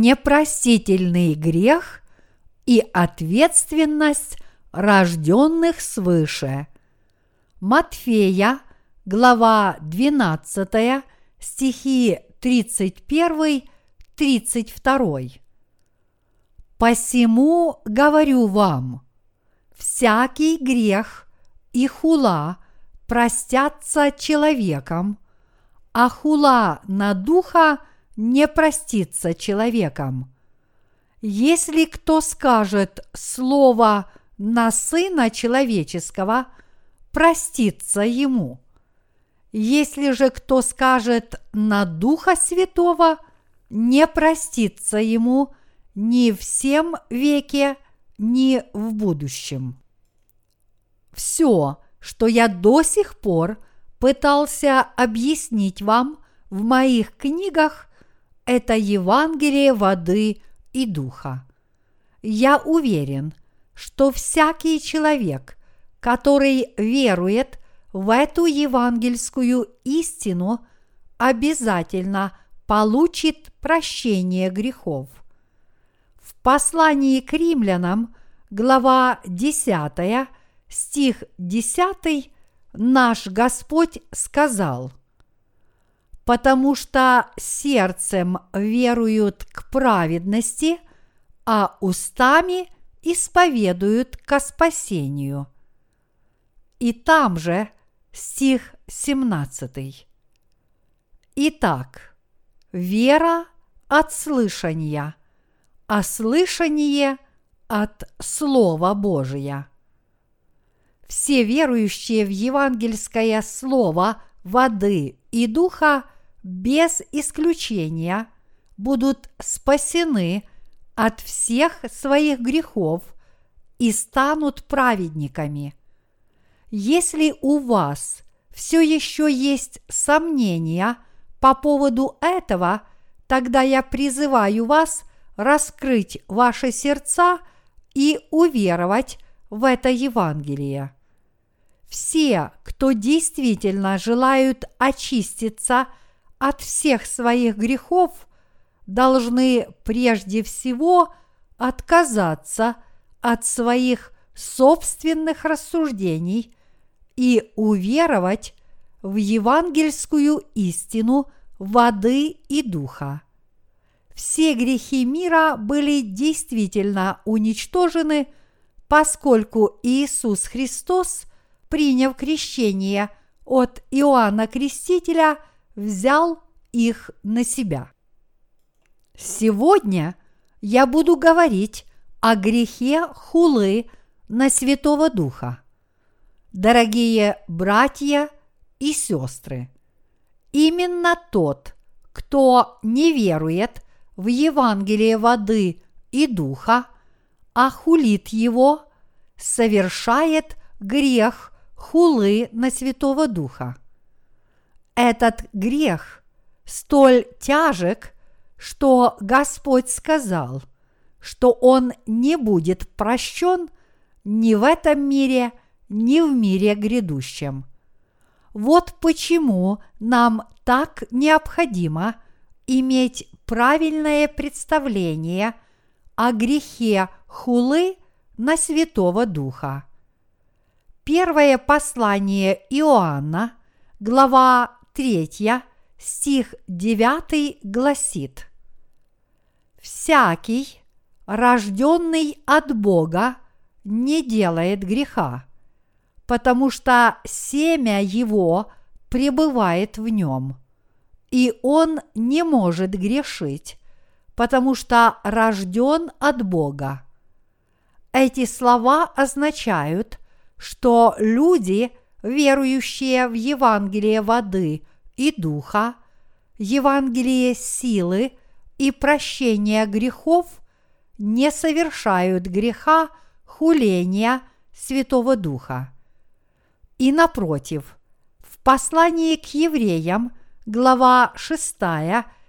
непростительный грех и ответственность рожденных свыше. Матфея, глава 12, стихи 31-32. Посему говорю вам, всякий грех и хула простятся человеком, а хула на духа не простится человеком. Если кто скажет слово на Сына Человеческого, простится ему. Если же кто скажет на Духа Святого, не простится ему ни в всем веке, ни в будущем. Все, что я до сих пор пытался объяснить вам в моих книгах, это Евангелие воды и духа. Я уверен, что всякий человек, который верует в эту евангельскую истину, обязательно получит прощение грехов. В послании к римлянам, глава 10, стих 10, наш Господь сказал, «Потому что сердцем веруют к праведности, а устами исповедуют ко спасению». И там же стих 17. Итак, вера от слышания – а слышание от Слова Божия. Все верующие в евангельское Слово воды и духа без исключения будут спасены от всех своих грехов и станут праведниками. Если у вас все еще есть сомнения по поводу этого, тогда я призываю вас раскрыть ваши сердца и уверовать в это Евангелие. Все, кто действительно желают очиститься от всех своих грехов, должны прежде всего отказаться от своих собственных рассуждений и уверовать в евангельскую истину воды и духа. Все грехи мира были действительно уничтожены, поскольку Иисус Христос, приняв крещение от Иоанна Крестителя, взял их на себя. Сегодня я буду говорить о грехе хулы на Святого Духа. Дорогие братья и сестры, именно тот, кто не верует – в Евангелие воды и духа, а хулит его, совершает грех хулы на Святого Духа. Этот грех столь тяжек, что Господь сказал, что он не будет прощен ни в этом мире, ни в мире грядущем. Вот почему нам так необходимо иметь правильное представление о грехе хулы на Святого Духа. Первое послание Иоанна, глава 3, стих 9 гласит «Всякий, рожденный от Бога, не делает греха, потому что семя его пребывает в нем и он не может грешить, потому что рожден от Бога. Эти слова означают, что люди, верующие в Евангелие воды и духа, Евангелие силы и прощения грехов, не совершают греха хуления Святого Духа. И напротив, в послании к евреям – глава 6,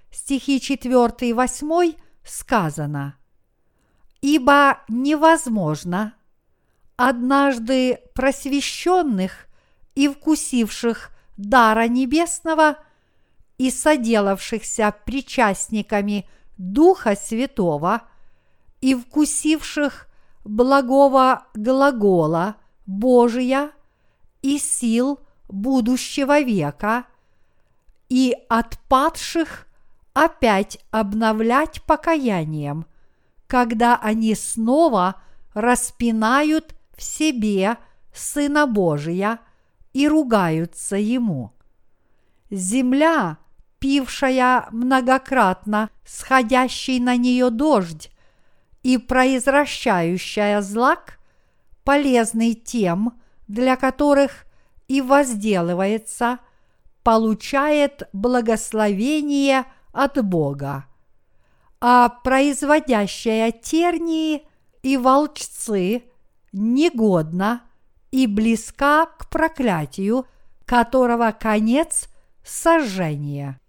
стихи 4 и 8 сказано «Ибо невозможно однажды просвещенных и вкусивших дара небесного и соделавшихся причастниками Духа Святого и вкусивших благого глагола Божия и сил будущего века, и отпадших опять обновлять покаянием, когда они снова распинают в себе Сына Божия и ругаются Ему. Земля, пившая многократно сходящий на нее дождь и произвращающая злак, полезный тем, для которых и возделывается, получает благословение от Бога. А производящая тернии и волчцы негодна и близка к проклятию, которого конец – сожжение.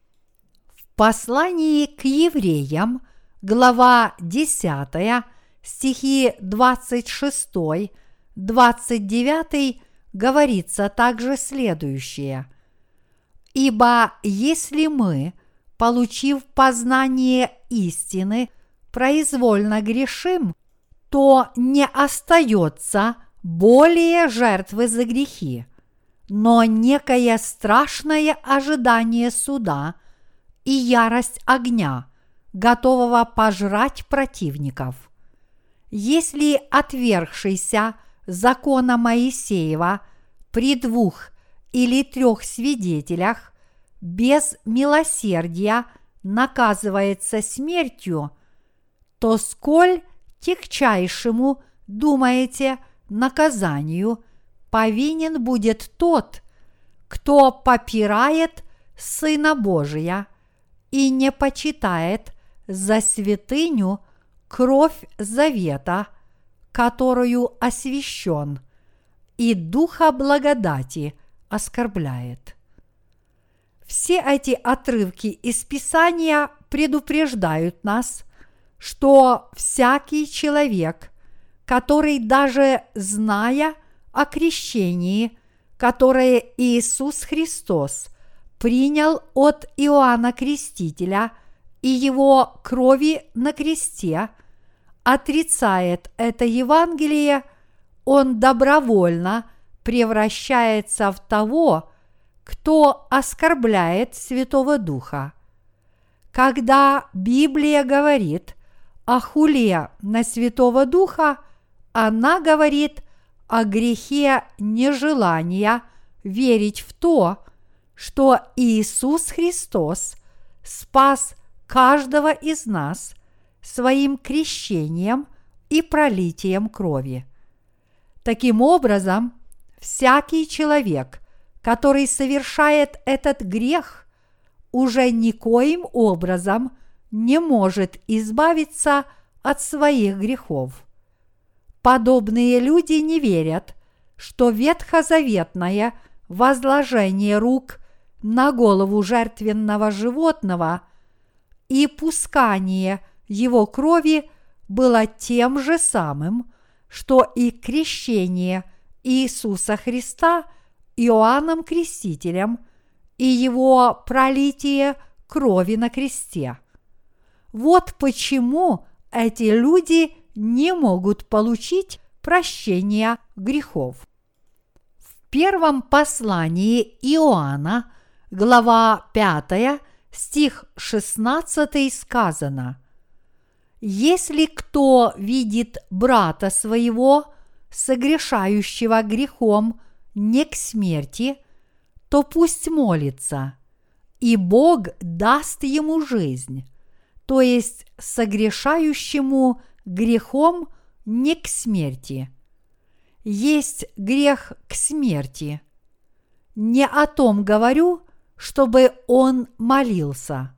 В послании к евреям, глава 10, стихи 26, 29 говорится также следующее. «Ибо если мы, получив познание истины, произвольно грешим, то не остается более жертвы за грехи, но некое страшное ожидание суда и ярость огня, готового пожрать противников. Если отвергшийся закона Моисеева при двух или трех свидетелях без милосердия наказывается смертью, то сколь тягчайшему, думаете, наказанию повинен будет тот, кто попирает Сына Божия и не почитает за святыню кровь завета, которую освящен, и Духа благодати оскорбляет. Все эти отрывки из Писания предупреждают нас – что всякий человек, который даже зная о крещении, которое Иисус Христос принял от Иоанна Крестителя и его крови на кресте, отрицает это Евангелие, он добровольно превращается в того, кто оскорбляет Святого Духа. Когда Библия говорит – о хуле на Святого Духа, она говорит о грехе нежелания верить в то, что Иисус Христос спас каждого из нас своим крещением и пролитием крови. Таким образом, всякий человек, который совершает этот грех, уже никоим образом не может избавиться от своих грехов. Подобные люди не верят, что ветхозаветное возложение рук на голову жертвенного животного и пускание его крови было тем же самым, что и крещение Иисуса Христа Иоанном Крестителем и его пролитие крови на кресте. Вот почему эти люди не могут получить прощения грехов. В первом послании Иоанна, глава 5, стих 16 сказано «Если кто видит брата своего, согрешающего грехом не к смерти, то пусть молится, и Бог даст ему жизнь то есть согрешающему грехом не к смерти. Есть грех к смерти. Не о том говорю, чтобы он молился.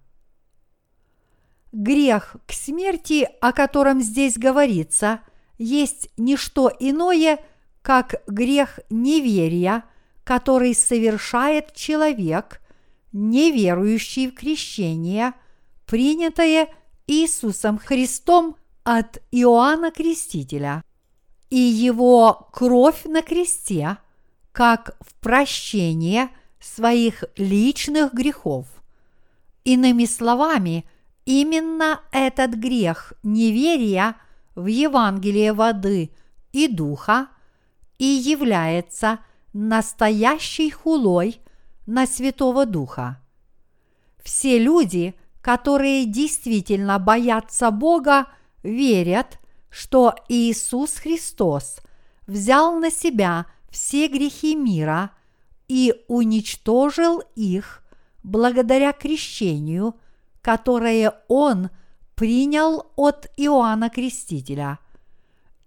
Грех к смерти, о котором здесь говорится, есть не что иное, как грех неверия, который совершает человек, неверующий в крещение – принятое Иисусом Христом от Иоанна Крестителя, и его кровь на кресте, как в прощение своих личных грехов. Иными словами, Именно этот грех неверия в Евангелие воды и духа и является настоящей хулой на Святого Духа. Все люди, которые действительно боятся Бога, верят, что Иисус Христос взял на себя все грехи мира и уничтожил их благодаря крещению, которое Он принял от Иоанна Крестителя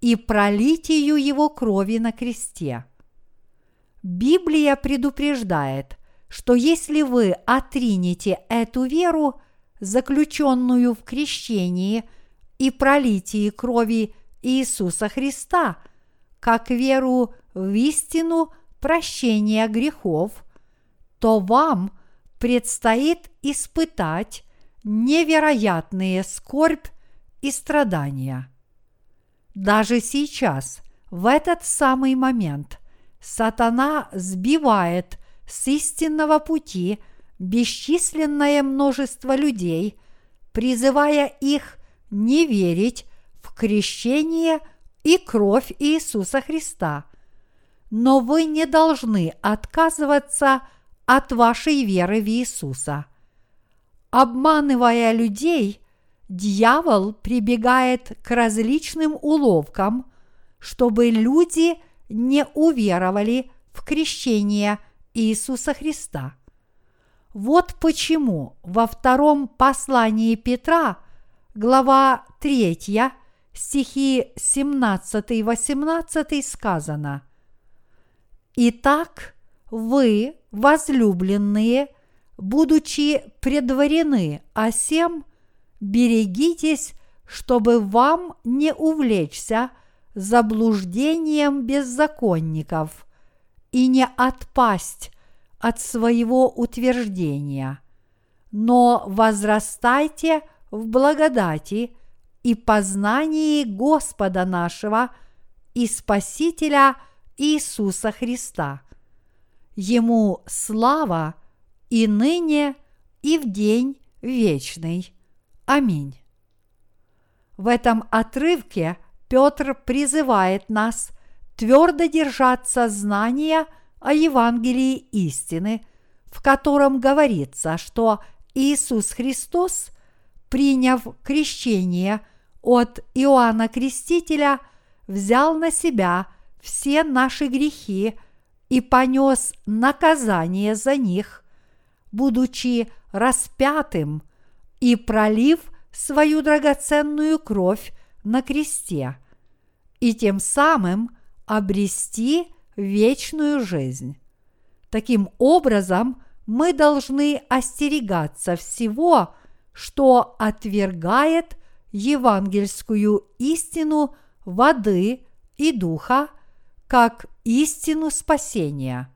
и пролитию его крови на кресте. Библия предупреждает, что если вы отринете эту веру, заключенную в крещении и пролитии крови Иисуса Христа, как веру в истину прощения грехов, то вам предстоит испытать невероятные скорбь и страдания. Даже сейчас, в этот самый момент, сатана сбивает с истинного пути бесчисленное множество людей, призывая их не верить в крещение и кровь Иисуса Христа. Но вы не должны отказываться от вашей веры в Иисуса. Обманывая людей, дьявол прибегает к различным уловкам, чтобы люди не уверовали в крещение Иисуса Христа. Вот почему во втором послании Петра, глава 3, стихи 17-18 сказано. «Итак, вы, возлюбленные, будучи предварены осем, берегитесь, чтобы вам не увлечься заблуждением беззаконников и не отпасть от своего утверждения, но возрастайте в благодати и познании Господа нашего и Спасителя Иисуса Христа. Ему слава и ныне, и в день вечный. Аминь. В этом отрывке Петр призывает нас твердо держаться знания о Евангелии истины, в котором говорится, что Иисус Христос, приняв крещение от Иоанна Крестителя, взял на себя все наши грехи и понес наказание за них, будучи распятым и пролив свою драгоценную кровь на кресте, и тем самым обрести вечную жизнь. Таким образом, мы должны остерегаться всего, что отвергает евангельскую истину воды и духа как истину спасения.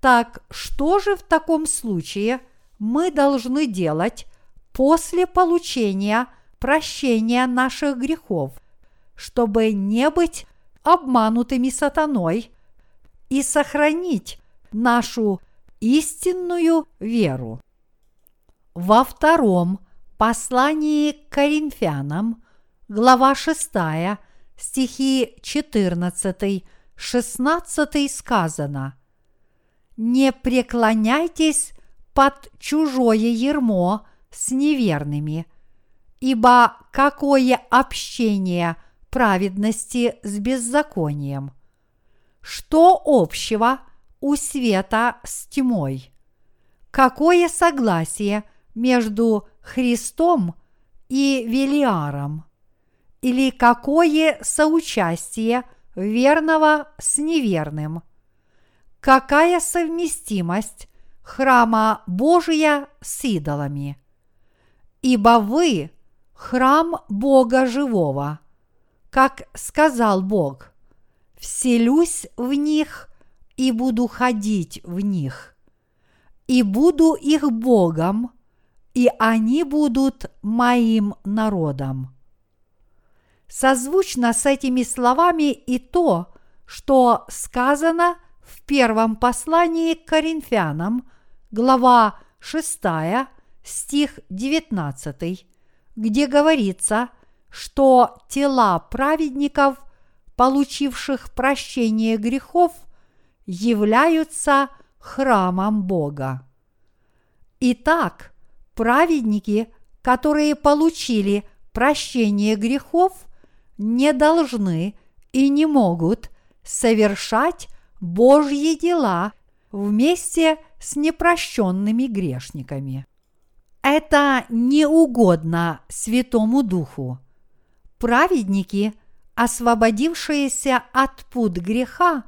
Так что же в таком случае мы должны делать после получения прощения наших грехов, чтобы не быть обманутыми сатаной и сохранить нашу истинную веру. Во втором послании к Коринфянам, глава 6, стихи 14-16 сказано «Не преклоняйтесь под чужое ермо с неверными, ибо какое общение праведности с беззаконием? Что общего у света с тьмой? Какое согласие между Христом и Велиаром? Или какое соучастие верного с неверным? Какая совместимость храма Божия с идолами? Ибо вы – храм Бога живого, как сказал Бог, вселюсь в них и буду ходить в них, и буду их Богом, и они будут моим народом. Созвучно с этими словами и то, что сказано в первом послании к Коринфянам, глава 6, стих 19, где говорится, что тела праведников, получивших прощение грехов, являются храмом Бога. Итак, праведники, которые получили прощение грехов, не должны и не могут совершать Божьи дела вместе с непрощенными грешниками. Это не угодно Святому Духу. Праведники, освободившиеся от пут греха,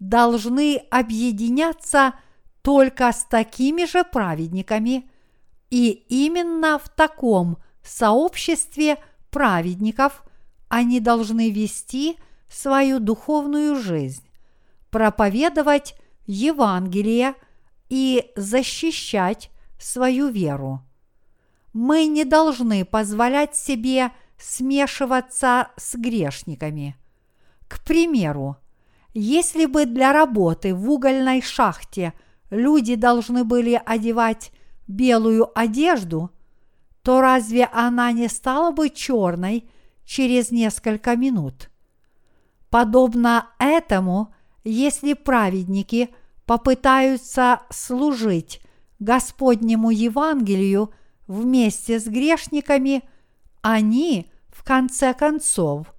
должны объединяться только с такими же праведниками, и именно в таком сообществе праведников они должны вести свою духовную жизнь, проповедовать Евангелие и защищать свою веру. Мы не должны позволять себе смешиваться с грешниками. К примеру, если бы для работы в угольной шахте люди должны были одевать белую одежду, то разве она не стала бы черной через несколько минут? Подобно этому, если праведники попытаются служить Господнему Евангелию вместе с грешниками, они, в конце концов,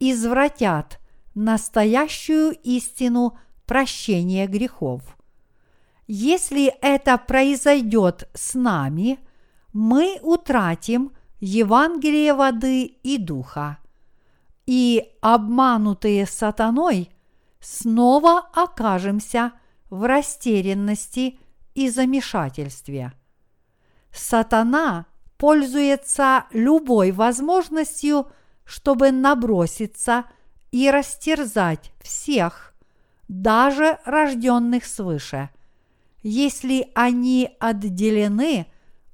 извратят настоящую истину прощения грехов. Если это произойдет с нами, мы утратим Евангелие воды и духа, и обманутые сатаной снова окажемся в растерянности и замешательстве. Сатана пользуется любой возможностью, чтобы наброситься и растерзать всех, даже рожденных свыше, если они отделены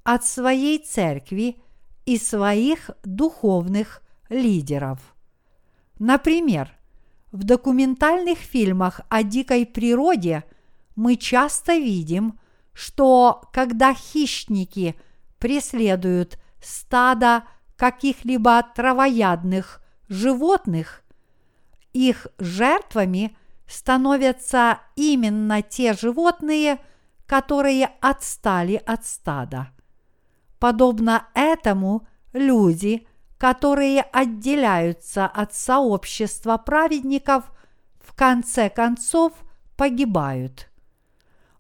от своей церкви и своих духовных лидеров. Например, в документальных фильмах о дикой природе мы часто видим, что когда хищники преследуют стадо каких-либо травоядных животных, их жертвами становятся именно те животные, которые отстали от стада. Подобно этому люди, которые отделяются от сообщества праведников, в конце концов погибают.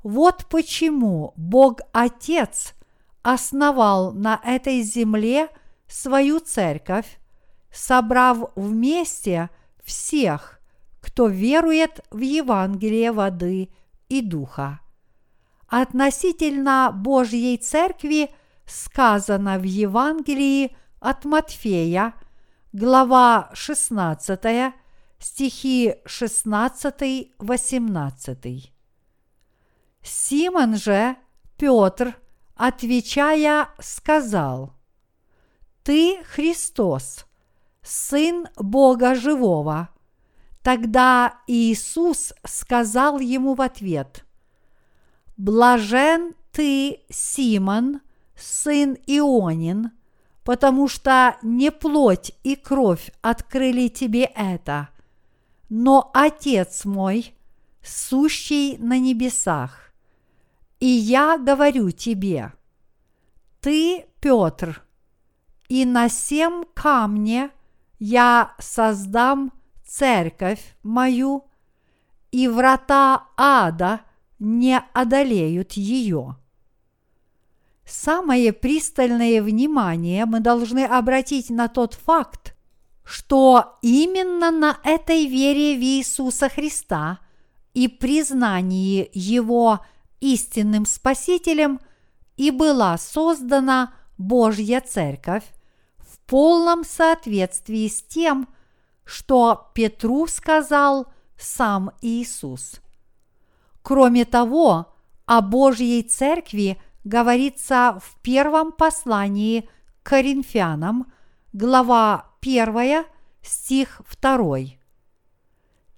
Вот почему Бог Отец основал на этой земле свою церковь, собрав вместе всех, кто верует в Евангелие воды и духа. Относительно Божьей церкви сказано в Евангелии от Матфея, глава 16, стихи 16-18. Симон же, Петр, отвечая, сказал, «Ты Христос, Сын Бога Живого». Тогда Иисус сказал ему в ответ, «Блажен ты, Симон, сын Ионин, потому что не плоть и кровь открыли тебе это, но Отец мой, сущий на небесах. И я говорю тебе, ты, Петр, и на всем камне я создам церковь мою, и врата ада не одолеют ее. Самое пристальное внимание мы должны обратить на тот факт, что именно на этой вере в Иисуса Христа и признании Его истинным Спасителем и была создана Божья Церковь в полном соответствии с тем, что Петру сказал сам Иисус. Кроме того, о Божьей Церкви говорится в первом послании к Коринфянам, глава 1, стих 2.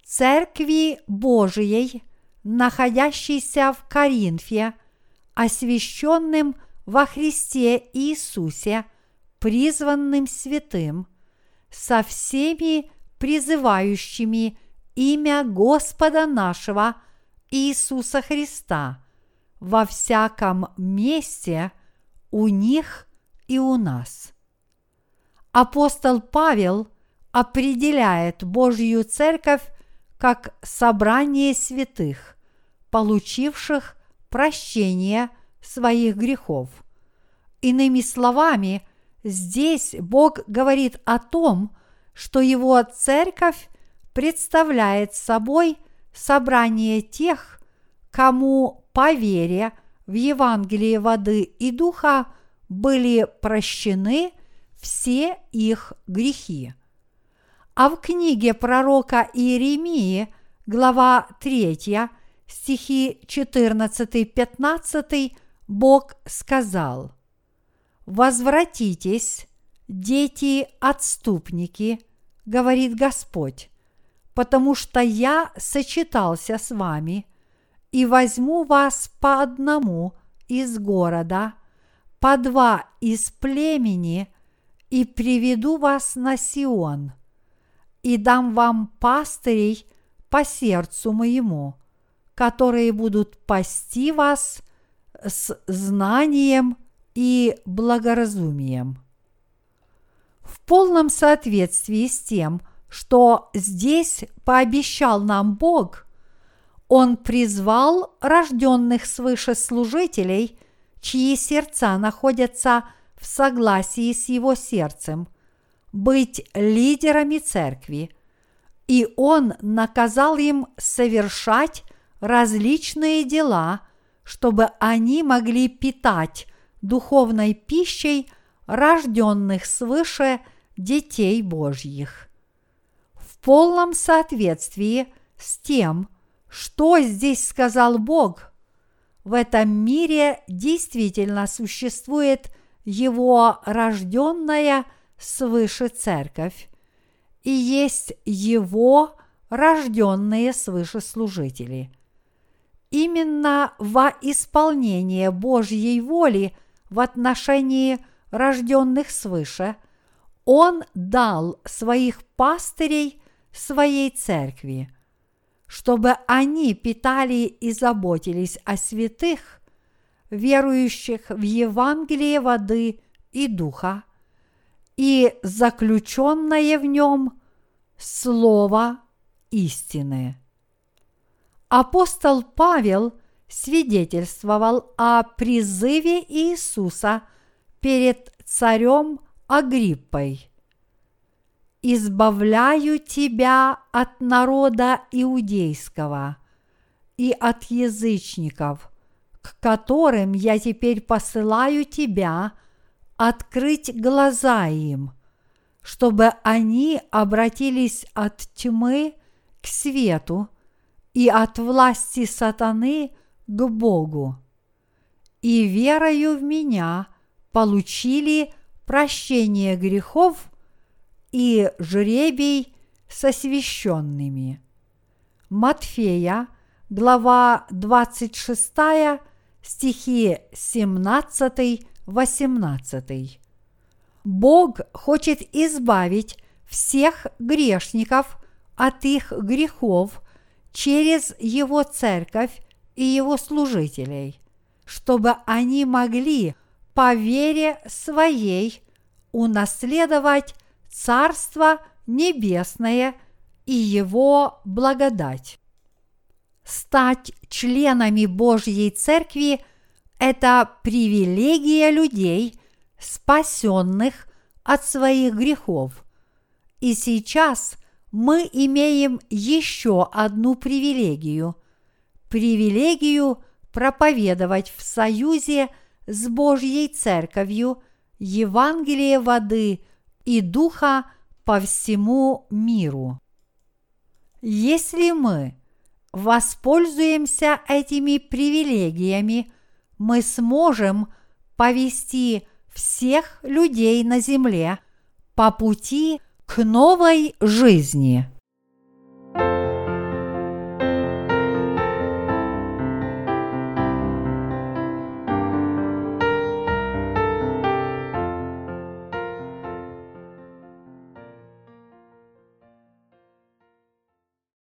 Церкви Божией – находящийся в Коринфе, освященным во Христе Иисусе, призванным святым, со всеми призывающими имя Господа нашего Иисуса Христа во всяком месте у них и у нас. Апостол Павел определяет Божью Церковь как собрание святых, получивших прощение своих грехов. Иными словами, здесь Бог говорит о том, что Его Церковь представляет собой собрание тех, кому по вере в Евангелие воды и духа были прощены все их грехи. А в книге пророка Иеремии, глава 3, стихи 14-15, Бог сказал, «Возвратитесь, дети-отступники, говорит Господь, потому что я сочетался с вами и возьму вас по одному из города, по два из племени и приведу вас на Сион, и дам вам пастырей по сердцу моему, которые будут пасти вас с знанием и благоразумием. В полном соответствии с тем, что здесь пообещал нам Бог, Он призвал рожденных свыше служителей, чьи сердца находятся в согласии с Его сердцем, быть лидерами церкви, и Он наказал им совершать различные дела, чтобы они могли питать духовной пищей рожденных свыше детей Божьих. Полном соответствии с тем, что здесь сказал Бог, в этом мире действительно существует его рожденная свыше церковь и есть его рожденные свыше служители. Именно во исполнение Божьей воли в отношении рожденных свыше, Он дал своих пастырей своей церкви, чтобы они питали и заботились о святых, верующих в Евангелие воды и духа, и заключенное в нем слово истины. Апостол Павел свидетельствовал о призыве Иисуса перед царем Агриппой. «Избавляю тебя от народа иудейского и от язычников, к которым я теперь посылаю тебя – открыть глаза им, чтобы они обратились от тьмы к свету и от власти сатаны к Богу, и верою в меня получили прощение грехов и жребий со священными. Матфея, глава 26, стихи 17 18. Бог хочет избавить всех грешников от их грехов через Его церковь и Его служителей, чтобы они могли по вере своей унаследовать Царство Небесное и Его благодать. Стать членами Божьей Церкви – это привилегия людей, спасенных от своих грехов. И сейчас мы имеем еще одну привилегию – привилегию проповедовать в союзе с Божьей Церковью Евангелие воды и духа по всему миру. Если мы воспользуемся этими привилегиями – мы сможем повести всех людей на земле по пути к новой жизни.